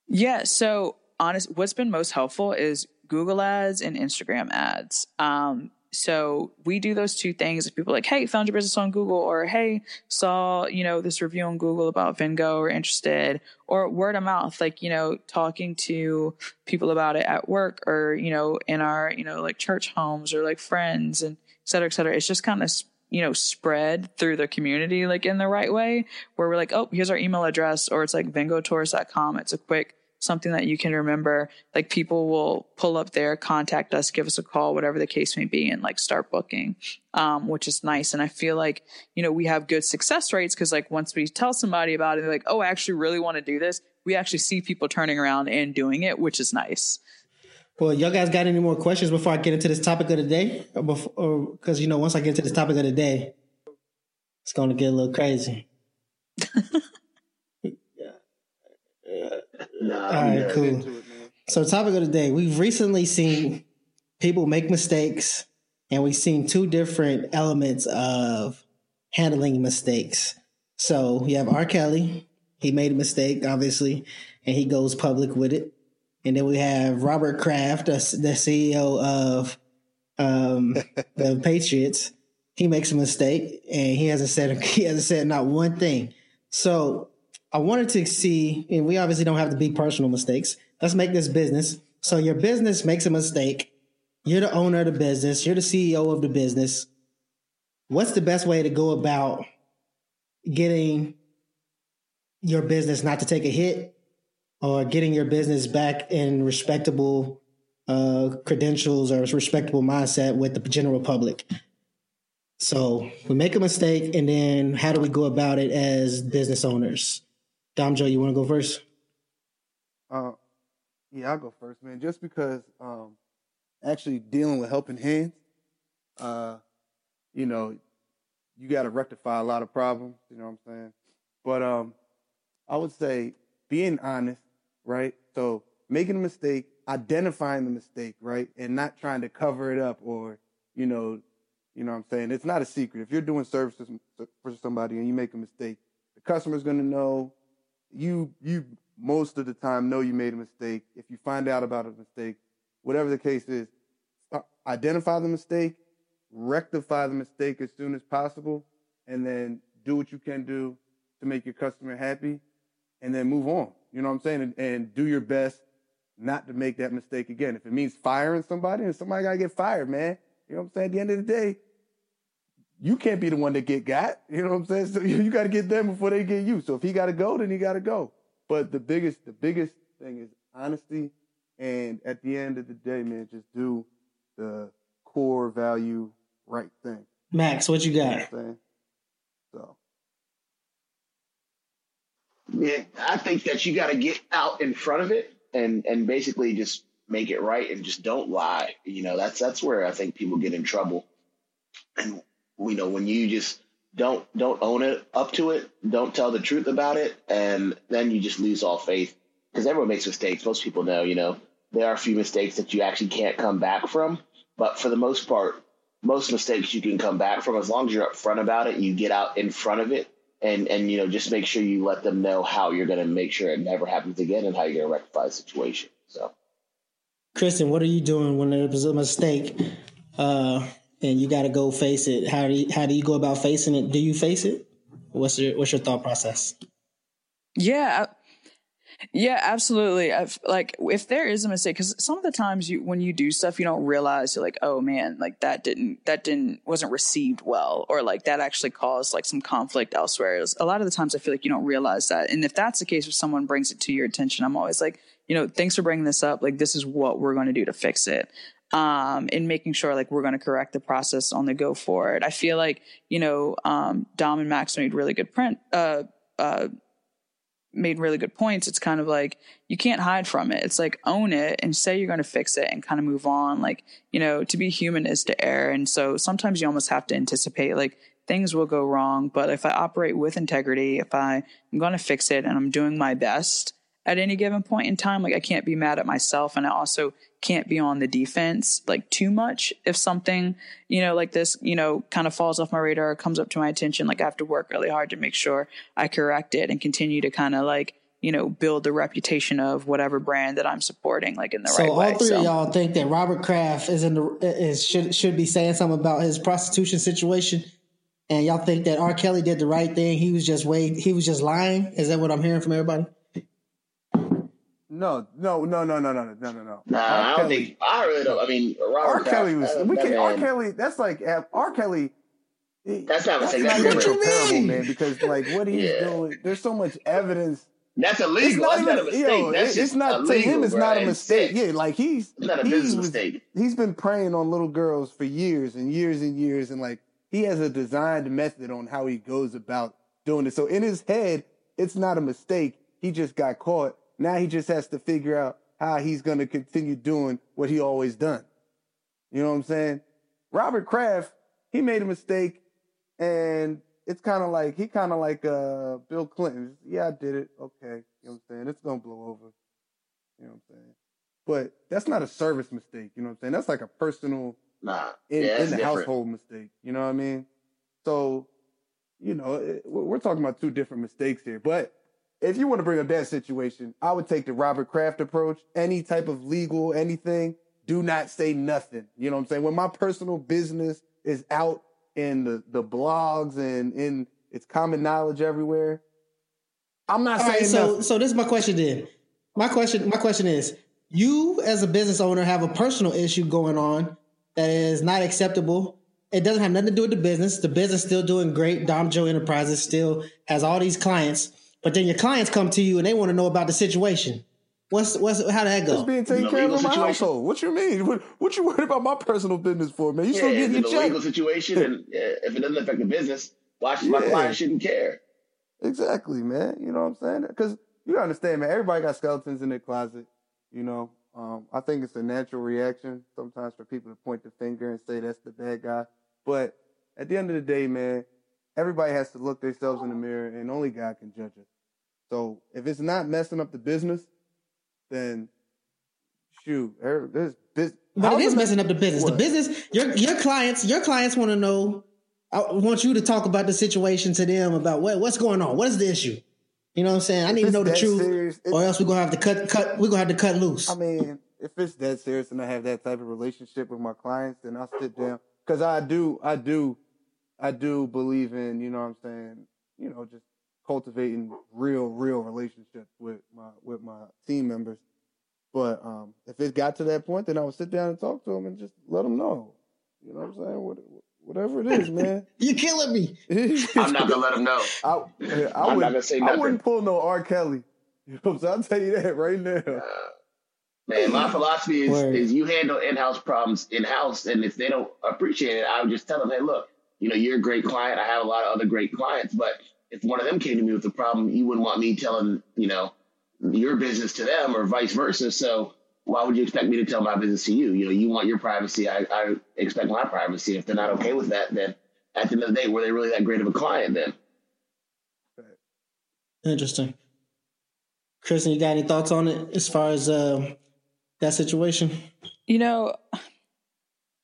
yeah so honest what's been most helpful is Google ads and Instagram ads. Um, so we do those two things. If people are like, hey, found your business on Google, or hey, saw, you know, this review on Google about Vingo or interested, or word of mouth, like, you know, talking to people about it at work or, you know, in our, you know, like church homes or like friends and et cetera, et cetera. It's just kind of, you know, spread through the community like in the right way where we're like, oh, here's our email address, or it's like vingotours.com. It's a quick something that you can remember. Like people will pull up there, contact us, give us a call, whatever the case may be, and like start booking, um, which is nice. And I feel like, you know, we have good success rates because like once we tell somebody about it, they're like, oh, I actually really want to do this. We actually see people turning around and doing it, which is nice. Well, y'all guys got any more questions before I get into this topic of the day? Because, you know, once I get into this topic of the day, it's going to get a little crazy. <laughs> Yeah, Nah, All right, cool. It, so, topic of the day: We've recently seen people make mistakes, and we've seen two different elements of handling mistakes. So, you have R. Kelly. He made a mistake, obviously, and he goes public with it. And then we have Robert Kraft, the, CEO of um, <laughs> the Patriots. He makes a mistake, and he hasn't said <laughs> he hasn't said not one thing. So I wanted to see, and we obviously don't have to be personal mistakes. Let's make this business. So your business makes a mistake. You're the owner of the business. You're the CEO of the business. What's the best way to go about getting your business not to take a hit or getting your business back in respectable uh, credentials or respectable mindset with the general public? So we make a mistake, and then how do we go about it as business owners? Dom Jo, you want to go first? Uh, yeah, I'll go first, man. Just because um, actually dealing with helping hands, uh, you know, you got to rectify a lot of problems. You know what I'm saying? But um, I would say being honest, right? So making a mistake, identifying the mistake, right, and not trying to cover it up or, you know, you know what I'm saying? It's not a secret. If you're doing services for somebody and you make a mistake, the customer's going to know you you most of the time know you made a mistake. If you find out about a mistake, whatever the case is, uh, identify the mistake, rectify the mistake as soon as possible, and then do what you can do to make your customer happy, and then move on. You know what I'm saying? And, and do your best not to make that mistake again. If it means firing somebody, and somebody gotta get fired, man. You know what I'm saying? At the end of the day, you can't be the one that get got. <laughs> You know what I'm saying? So <laughs> you, got to get them before they get you. So if he got to go, then he got to go. But the biggest, the biggest thing is honesty. And at the end of the day, man, just do the core value right thing. Max, what you got? You know so. Yeah, I think that you got to get out in front of it and and basically just make it right and just don't lie. You know, that's that's where I think people get in trouble. And you know, when you just don't don't own it up to it, don't tell the truth about it, and then you just lose all faith because everyone makes mistakes. Most people know, you know, there are a few mistakes that you actually can't come back from, but for the most part, most mistakes you can come back from as long as you're upfront about it. You get out in front of it, and and you know, just make sure you let them know how you're going to make sure it never happens again and how you're going to rectify the situation. So, Kristen, what are you doing when there's a mistake? Uh, and you got to go face it. How do you, how do you go about facing it? Do you face it? What's your what's your thought process? Yeah, Yeah, absolutely. I've, like if there is a mistake, because some of the times you when you do stuff, you don't realize you're like, oh man, like that didn't that didn't wasn't received well, or like that actually caused like some conflict elsewhere. A lot of the times, I feel like you don't realize that, and if that's the case, if someone brings it to your attention, I'm always like, you know, thanks for bringing this up. Like this is what we're going to do to fix it. Um, and making sure like we're going to correct the process on the go forward. I feel like you know, um, Dom and Max made really good print. Uh, uh, made really good points. It's kind of like you can't hide from it. It's like own it and say you're going to fix it and kind of move on. Like, you know, to be human is to err. And so sometimes you almost have to anticipate like things will go wrong. But if I operate with integrity, if I am going to fix it and I'm doing my best at any given point in time, like I can't be mad at myself. And I also can't be on the defense like too much if something you know like this you know kind of falls off my radar or comes up to my attention like i have to work really hard to make sure i correct it and continue to kind of like you know build the reputation of whatever brand that i'm supporting like in the so right way all three of y'all think that robert kraft is in the is should should be saying something about his prostitution situation and y'all think that r. Kelly did the right thing he was just wait he was just lying? Is that what i'm hearing from everybody No, no, no, no, no, no, no, no, no. Nah, R. I don't Kelly- think. I really don't. I mean, Robert R. Kelly was. We that can. R. Kelly. That's like uh, R. Kelly. That's not That's mistake, not that's even different. comparable, man. Because like what he's Yeah. doing, there's so much evidence. That's illegal. It's not That's even. not a mistake. yo, That's it's just not to him. It's bro. not a mistake. Yeah, like he's. It's not a he business was- mistake. He's been preying on little girls for years and years and years, and like he has a designed method on how he goes about doing it. So in his head, it's not a mistake. He just got caught. Now he just has to figure out how he's going to continue doing what he always done. You know what I'm saying? Robert Kraft, he made a mistake, and it's kind of like he kind of like uh Bill Clinton. Yeah, I did it. Okay, you know what I'm saying? It's gonna blow over. You know what I'm saying? But that's not a service mistake. You know what I'm saying? That's like a personal Nah. in, yeah, in the different. household mistake. You know what I mean? So, you know, it, we're talking about two different mistakes here. But if you want to bring up that situation, I would take the Robert Kraft approach. Any type of legal anything, do not say nothing. You know what I'm saying? When my personal business is out in the, the blogs and in it's common knowledge everywhere, I'm not All saying right, so nothing. so this is my question then. My question my question is, you as a business owner have a personal issue going on that is not acceptable. It doesn't have nothing to do with the business. The business is still doing great. Dom Jo Enterprises still has all these clients, but then your clients come to you and they want to know about the situation. What's what's how did that It's go? being taken care of in my situation? household. What you mean? What, what you worried about my personal business for, man? You Yeah, still it's getting in your check. legal situation, and uh, if it doesn't affect the business, why should my client shouldn't care? Exactly, man. You know what I'm saying? Because you gotta understand, man. Everybody got skeletons in their closet. You know, um, I think it's a natural reaction sometimes for people to point the finger and say that's the bad guy. But at the end of the day, man, everybody has to look themselves in the mirror, and only God can judge us. So if it's not messing up the business, then shoot, er- there's this. But it is messing up the business. The business, your your clients, your clients want to know. I want you to talk about the situation to them about what what's going on. What is the issue? You know what I'm saying? I need to know the truth, serious, or else we're gonna have to cut cut. We're gonna have to cut loose. I mean, if it's that serious and I have that type of relationship with my clients, then I'll sit down because I do, I do, I do believe in, you know what I'm saying, you know, just cultivating real, real relationships with my with my team members. But um, if it got to that point, then I would sit down and talk to them and just let them know, you know what I'm saying, what, whatever it is, man. <laughs> You're killing me. <laughs> I'm not gonna let them know. I, I, I'm not wouldn't, gonna say I wouldn't pull no R. Kelly. <laughs> You know what I'm saying? I'll tell you that right now. Man, my philosophy is, Word. is you handle in-house problems in-house, and if they don't appreciate it, I would just tell them, hey, look, you know, you're a great client. I have a lot of other great clients, but if one of them came to me with a problem, you wouldn't want me telling, you know, your business to them or vice versa. So why would you expect me to tell my business to you? You know, you want your privacy. I, I expect my privacy. If they're not okay with that, then at the end of the day, were they really that great of a client then? Interesting. Kristen, you got any thoughts on it as far as uh, that situation? You know,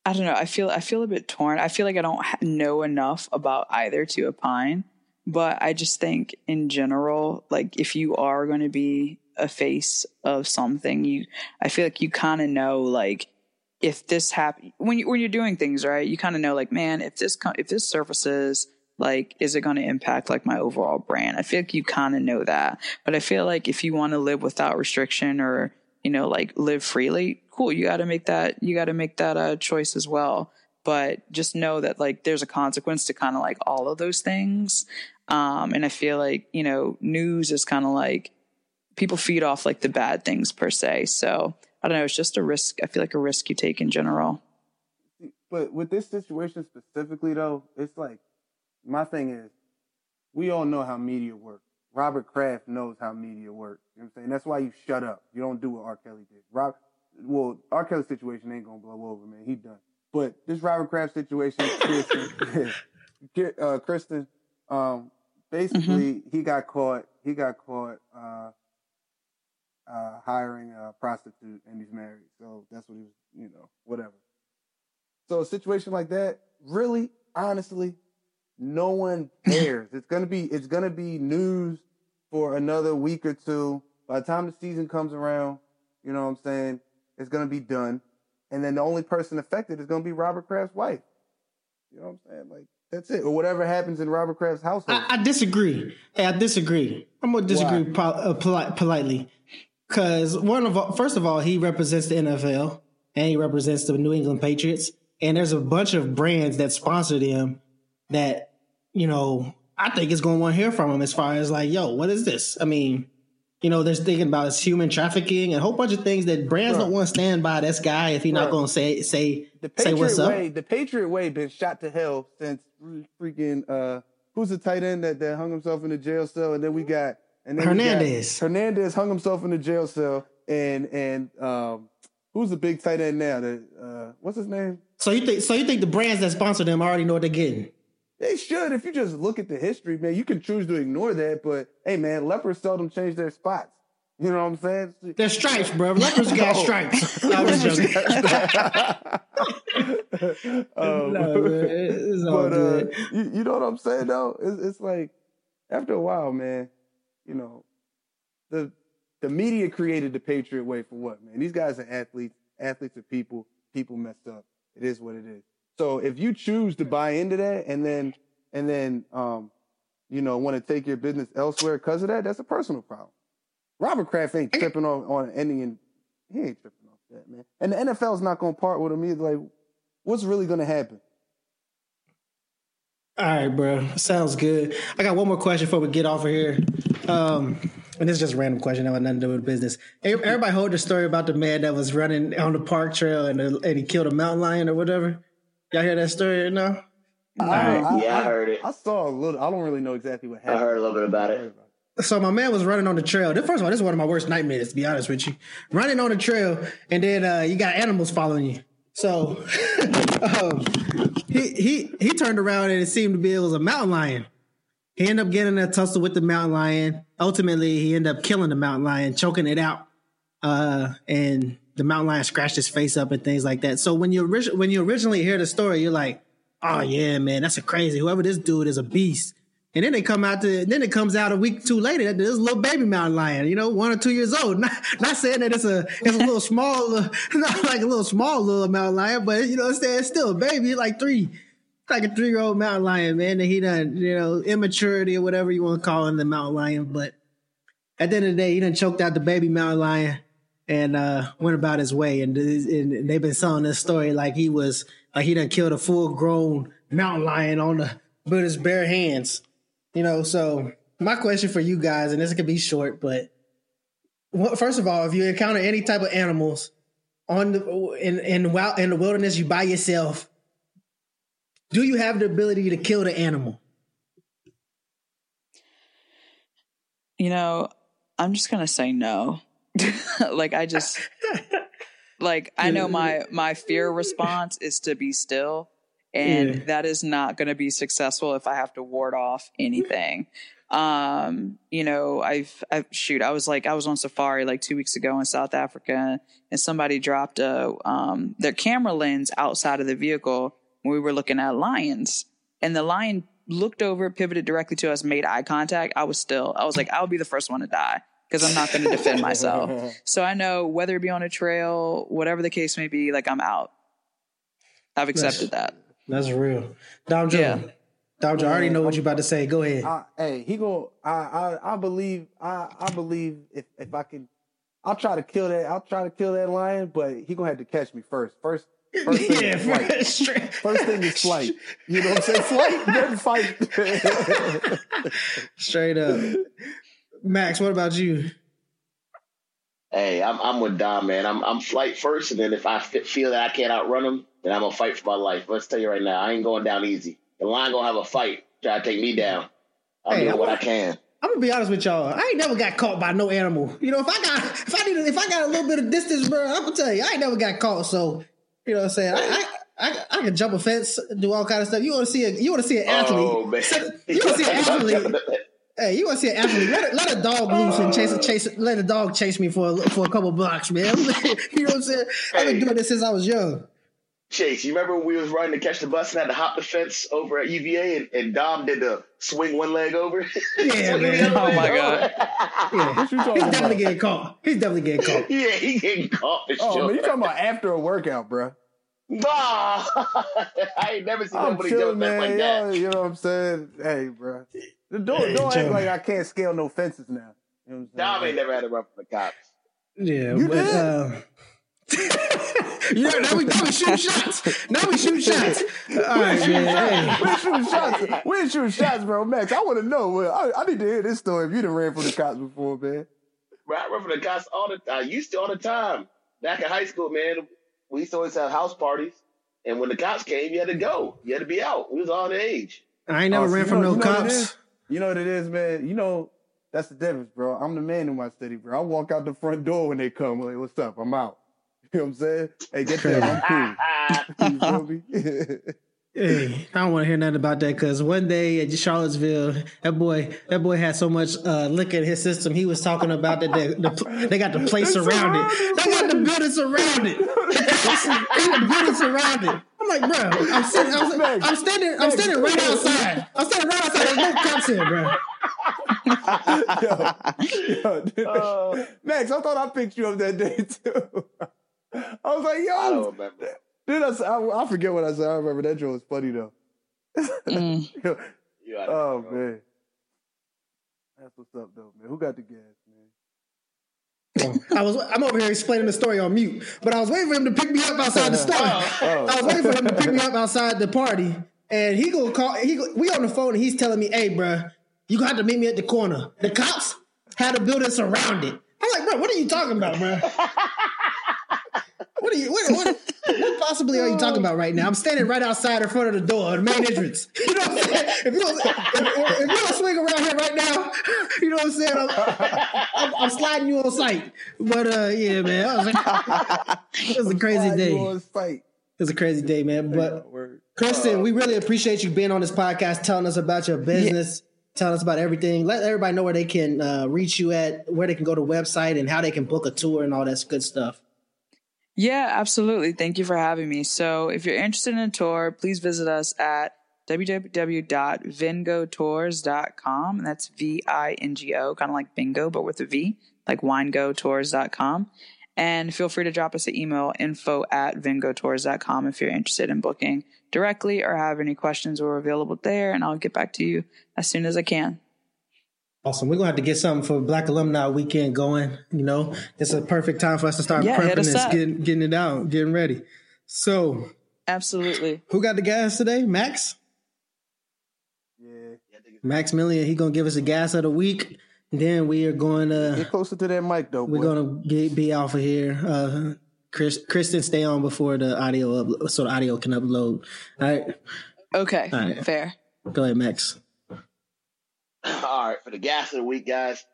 I don't know. I feel I feel a bit torn. I feel like I don't know enough about either to opine, but I just think in general, like if you are going to be a face of something, you I feel like you kind of know like if this happen when you when you're doing things right, you kind of know like man, if this co- if this surfaces like is it going to impact like my overall brand? I feel like you kind of know that. But i feel like if you want to live without restriction or you know like live freely cool you got to make that you got to make that uh, choice as well. But just know that like there's a consequence to kind of like all of those things um and i feel like you know news is kind of like people feed off like the bad things per se so i don't know it's just a risk i feel like a risk you take in general But with this situation specifically, though, it's like my thing is we all know how media works. Robert Kraft knows how media works. You know what I'm saying? That's why you shut up. You don't do what R. Kelly did. Rob, well, R. Kelly's situation ain't gonna blow over, man. He done. But this Robert Kraft situation, Kristen, <laughs> uh, Kristen, um, basically he got caught. He got caught uh, uh, hiring a prostitute, and he's married. So that's what he was. You know, whatever. So a situation like that, really, honestly, no one cares. <laughs> it's gonna be it's gonna be news for another week or two. By the time the season comes around, you know what I'm saying, it's gonna be done. And then the only person affected is gonna be Robert Kraft's wife. You know what I'm saying? Like that's it. Or whatever happens in Robert Kraft's household. I, I disagree. Hey, I disagree. I'm gonna disagree pol- uh, polite, politely, because one of all, first of all, he represents the NFL and he represents the New England Patriots, and there's a bunch of brands that sponsor them that you know I think is gonna want to hear from him as far as like, yo, what is this? I mean. You know, they're thinking about his human trafficking and a whole bunch of things that brands Bruh. don't want to stand by this guy if he's not going to say say the say Patriot what's up. way, the Patriot way, been shot to hell since freaking uh, who's the tight end that, that hung himself in the jail cell, and then we got and then we got- Hernandez. Hernandez hung himself in the jail cell, and and um, who's the big tight end now? That uh, what's his name? So you think so you think the brands that sponsor them already know what they're getting? They should. If you just look at the history, man, you can choose to ignore that. But hey, man, lepers seldom change their spots. You know what I'm saying? They're stripes, bro. <laughs> Lepers got stripes. <laughs> No, I'm just joking. <laughs> Um, No, it's all but uh, you, you know what I'm saying though? It's, it's like after a while, man. You know, the the media created the Patriot way for what, man? These guys are athletes. Athletes are people. People messed up. It is what it is. So if you choose to buy into that and then and then um, you know, want to take your business elsewhere because of that, that's a personal problem. Robert Kraft ain't tripping on on any and he ain't tripping off that, man. And the NFL's not gonna part with him either. Like, what's really gonna happen? All right, bro. Sounds good. I got one more question before we get off of here. Um, and this is just a random question. That had nothing to do with business. Everybody heard the story about the man that was running on the park trail and, and he killed a mountain lion or whatever. Y'all hear that story or no? I, Yeah, I heard it. I saw a little. I don't really know exactly what happened. I heard a little bit about it. So my man was running on the trail. This- First of all, this is one of my worst nightmares, to be honest with you. Running on the trail, and then uh, you got animals following you. So <laughs> um, he he he turned around and it seemed to be it was a mountain lion. He ended up getting in a tussle with the mountain lion. Ultimately, he ended up killing the mountain lion, choking it out, uh, and the mountain lion scratched his face up and things like that. So when you orig- when you originally hear the story, you're like, "Oh yeah, man, that's a crazy. Whoever this dude is a beast." And then they come out to, then it comes out a week two later that a little baby mountain lion, you know, one or two years old. <laughs> Not, not saying that it's a, it's a little small, <laughs> not like a little small little mountain lion, but you know, it's, it's still a baby, like three, like a three year old mountain lion, man. That he done, you know, immaturity or whatever you want to call him, the mountain lion. But at the end of the day, he done choked out the baby mountain lion and uh, went about his way. And, and they've been selling this story like he was, like he done killed a full grown mountain lion on the his bare hands. You know, so my question for you guys, and this could be short, but first of all, if you encounter any type of animals on the in in wild in the wilderness, you by yourself, do you have the ability to kill the animal? You know, I'm just gonna say no. <laughs> like I just like I know my my fear response is to be still, and Yeah. that is not gonna be successful if I have to ward off anything. Um, you know, I've, I've shoot, I was like I was on safari like two weeks ago in South Africa, and somebody dropped a um their camera lens outside of the vehicle when we were looking at lions, and the lion looked over, pivoted directly to us, made eye contact. I was still, I was like, I'll be the first one to die because I'm not going to defend myself. <laughs> So I know whether it be on a trail, whatever the case may be, like I'm out. I've accepted that. That's real. Dom Jo, Yeah. Dodger, I already know what you're about to say. Go ahead. I, hey, he go. I, I I believe. I I believe if if I can, I'll try to kill that. I'll try to kill that lion, but he gonna have to catch me first. First. First thing <laughs> yeah, is flight. first, straight- First thing is flight. You know what I'm saying? Flight, then fight. <laughs> Straight up. Max, what about you? Hey, I'm I'm with Dom, man. I'm I'm flight first, and then if I f- feel that I can't outrun him, then I'm gonna fight for my life. Let's tell you right now, I ain't going down easy. The lion gonna have a fight, try to take me down. I'll Hey, do what I can. I'm gonna be honest with y'all. I ain't never got caught by no animal. You know, if I got if I need if I got a little bit of distance, bro, I'm gonna tell you, I ain't never got caught. So you know what I'm saying? I I, I, I can jump a fence, do all kind of stuff. You want to see a you want to see an oh, athlete? Oh man, You want to see an <laughs> athlete? <laughs> Hey, you want to see an athlete? Let a, let a dog loose and chase chase let a dog chase me for a, for a couple blocks, man. <laughs> you know what I'm saying? I've been doing this since I was young. Chase, you remember when we was running to catch the bus and had to hop the fence over at UVA, and, and Dom did the swing one leg over? Yeah, <laughs> man. Oh, my over. Yeah, What you he's about? definitely getting caught. He's definitely getting caught. <laughs> yeah, he getting caught for Oh sure. man, you talking about after a workout, bro? Nah, I ain't never seen I'm nobody chilling, jump fence man. like that. Y'all, you know what I'm saying? Hey, bro. Don't Hey, don't act like I can't scale no fences now. You know what I'm saying? Dom ain't never had to run from the cops. Yeah, You but did? uh, <laughs> yeah, now we now we shoot shots. Now we shoot shots. All right, man. Hey. <laughs> We're shooting shots. We're shooting shots, bro. Max, I want to know. Well, I, I need to hear this story. If you done ran from the cops before, man. Bro, I run from the cops all the I used to all the time. Back in high school, man, we used to always have house parties. And when the cops came, you had to go. You had to be out. We was all the age. I ain't never Oh, so ran you from know- no you know cops. Is? You know what it is, man. You know that's the difference, bro. I'm the man in my city, bro. I walk out the front door when they come. Like, what's up? I'm out. <laughs> You know what I'm saying? Hey, get there. I'm cool. You feel me? <laughs> Hey, I don't want to hear nothing about that because one day at Charlottesville, that boy, that boy had so much uh, liquor in his system. He was talking about that the, the, they got the place They surrounded. surrounded, They got the building surrounded. <laughs> they got the building surrounded. I'm like, bro, I'm sitting, I'm, Max, I'm standing, I'm standing right outside. I'm standing right outside. There's no cops here, bro. yo, yo, Uh, Max, I thought I picked you up that day too. I was like, yo, I yo, don't remember. dude, I, forget what I said. I remember that joke was funny though. Mm. <laughs> Yo, You oh control. man, that's what's up though, man. Who got the gas, man? I was, I'm over here explaining the story on mute, but I was waiting for him to pick me up outside the oh, store. Oh. I was waiting for him to pick me up outside the party, and he go call. He go, we on the phone, and he's telling me, "Hey, bro, you gonna have to meet me at the corner. The cops had a building surrounded." I'm like, "Bro, what are you talking about, bruh? <laughs> What are you? What, what, what possibly are you talking about right now? I'm standing right outside in front of the door, the main entrance. You know what I'm saying? If you don't, if, if, if you don't swing around here right now, <laughs> you know what I'm saying? I'm, I'm, I'm sliding you on sight. But uh, yeah, man, was a, <laughs> it was a crazy day. It was a crazy day, man. But Kristen, we really appreciate you being on this podcast, telling us about your business, telling us about everything. Let everybody know where they can uh, reach you at, where they can go to website, and how they can book a tour and all that good stuff. Yeah, absolutely. Thank you for having me. So, if you're interested in a tour, please visit us at www.vingotours.com. And that's V I N G O, kind of like bingo, but with a V, like winegotours.com. And feel free to drop us an email info at vingotours.com if you're interested in booking directly or have any questions. We're available there, and I'll get back to you as soon as I can. Awesome. We're gonna have to get something for Black Alumni Weekend going. You know, it's a perfect time for us to start Yeah, prepping us this, getting getting it out, getting ready. So, Absolutely. who got the gas today? Max. Yeah, Max Million. He gonna give us the gas of the week. Then we are going to get closer to that mic though. we're boy. gonna get, be off of here. Uh, Chris, Kristen, stay on before the audio upload, so the audio can upload. All right, Okay. All right. Fair. go ahead, Max. <clears throat> All right, for the gas of the week, guys.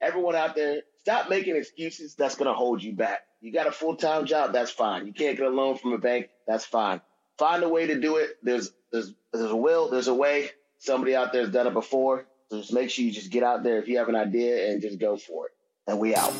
Everyone out there, stop making excuses that's going to hold you back. You got a full time job, that's fine. You can't get a loan from a bank, that's fine. Find a way to do it. There's there's there's a will, there's a way. Somebody out there has done it before. So just make sure you just get out there if you have an idea and just go for it. And we out.